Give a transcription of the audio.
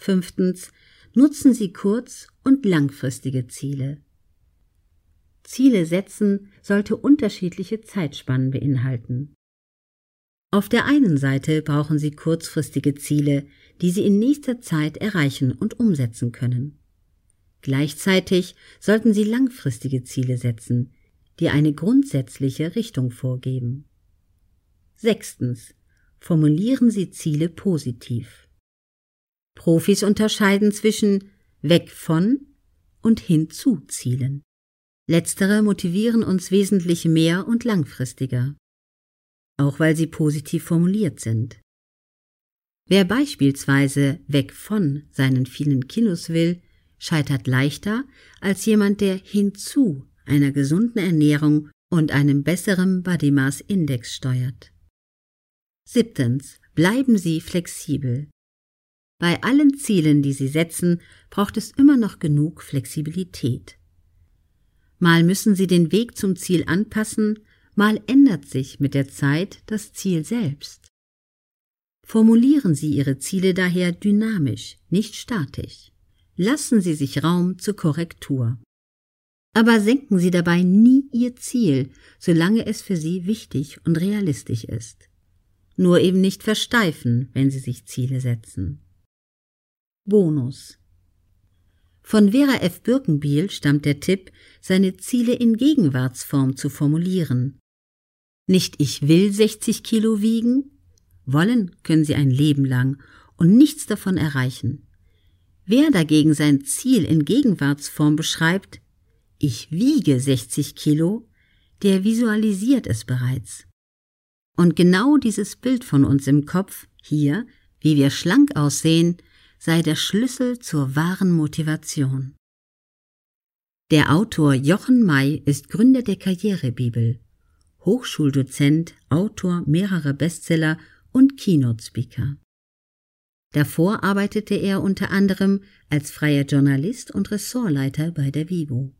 Fünftens. Nutzen Sie kurz- und langfristige Ziele. Ziele setzen sollte unterschiedliche Zeitspannen beinhalten. Auf der einen Seite brauchen Sie kurzfristige Ziele, die Sie in nächster Zeit erreichen und umsetzen können. Gleichzeitig sollten Sie langfristige Ziele setzen, die eine grundsätzliche Richtung vorgeben. Sechstens. Formulieren Sie Ziele positiv. Profis unterscheiden zwischen weg von und hinzu Zielen. Letztere motivieren uns wesentlich mehr und langfristiger, auch weil sie positiv formuliert sind. Wer beispielsweise weg von seinen vielen Kilos will, scheitert leichter als jemand, der hinzu einer gesunden Ernährung und einem besseren Body Mass Index steuert. Siebtens. Bleiben Sie flexibel. Bei allen Zielen, die Sie setzen, braucht es immer noch genug Flexibilität. Mal müssen Sie den Weg zum Ziel anpassen, mal ändert sich mit der Zeit das Ziel selbst. Formulieren Sie Ihre Ziele daher dynamisch, nicht statisch. Lassen Sie sich Raum zur Korrektur. Aber senken Sie dabei nie Ihr Ziel, solange es für Sie wichtig und realistisch ist. Nur eben nicht versteifen, wenn Sie sich Ziele setzen. Bonus. Von Vera F. Birkenbiel stammt der Tipp, seine Ziele in Gegenwartsform zu formulieren. Nicht ich will 60 Kilo wiegen, wollen können Sie ein Leben lang und nichts davon erreichen. Wer dagegen sein Ziel in Gegenwartsform beschreibt, ich wiege 60 Kilo, der visualisiert es bereits. Und genau dieses Bild von uns im Kopf, hier, wie wir schlank aussehen, sei der Schlüssel zur wahren Motivation. Der Autor Jochen May ist Gründer der Karrierebibel, Hochschuldozent, Autor mehrerer Bestseller und Keynote-Speaker. Davor arbeitete er unter anderem als freier Journalist und Ressortleiter bei der Vivo.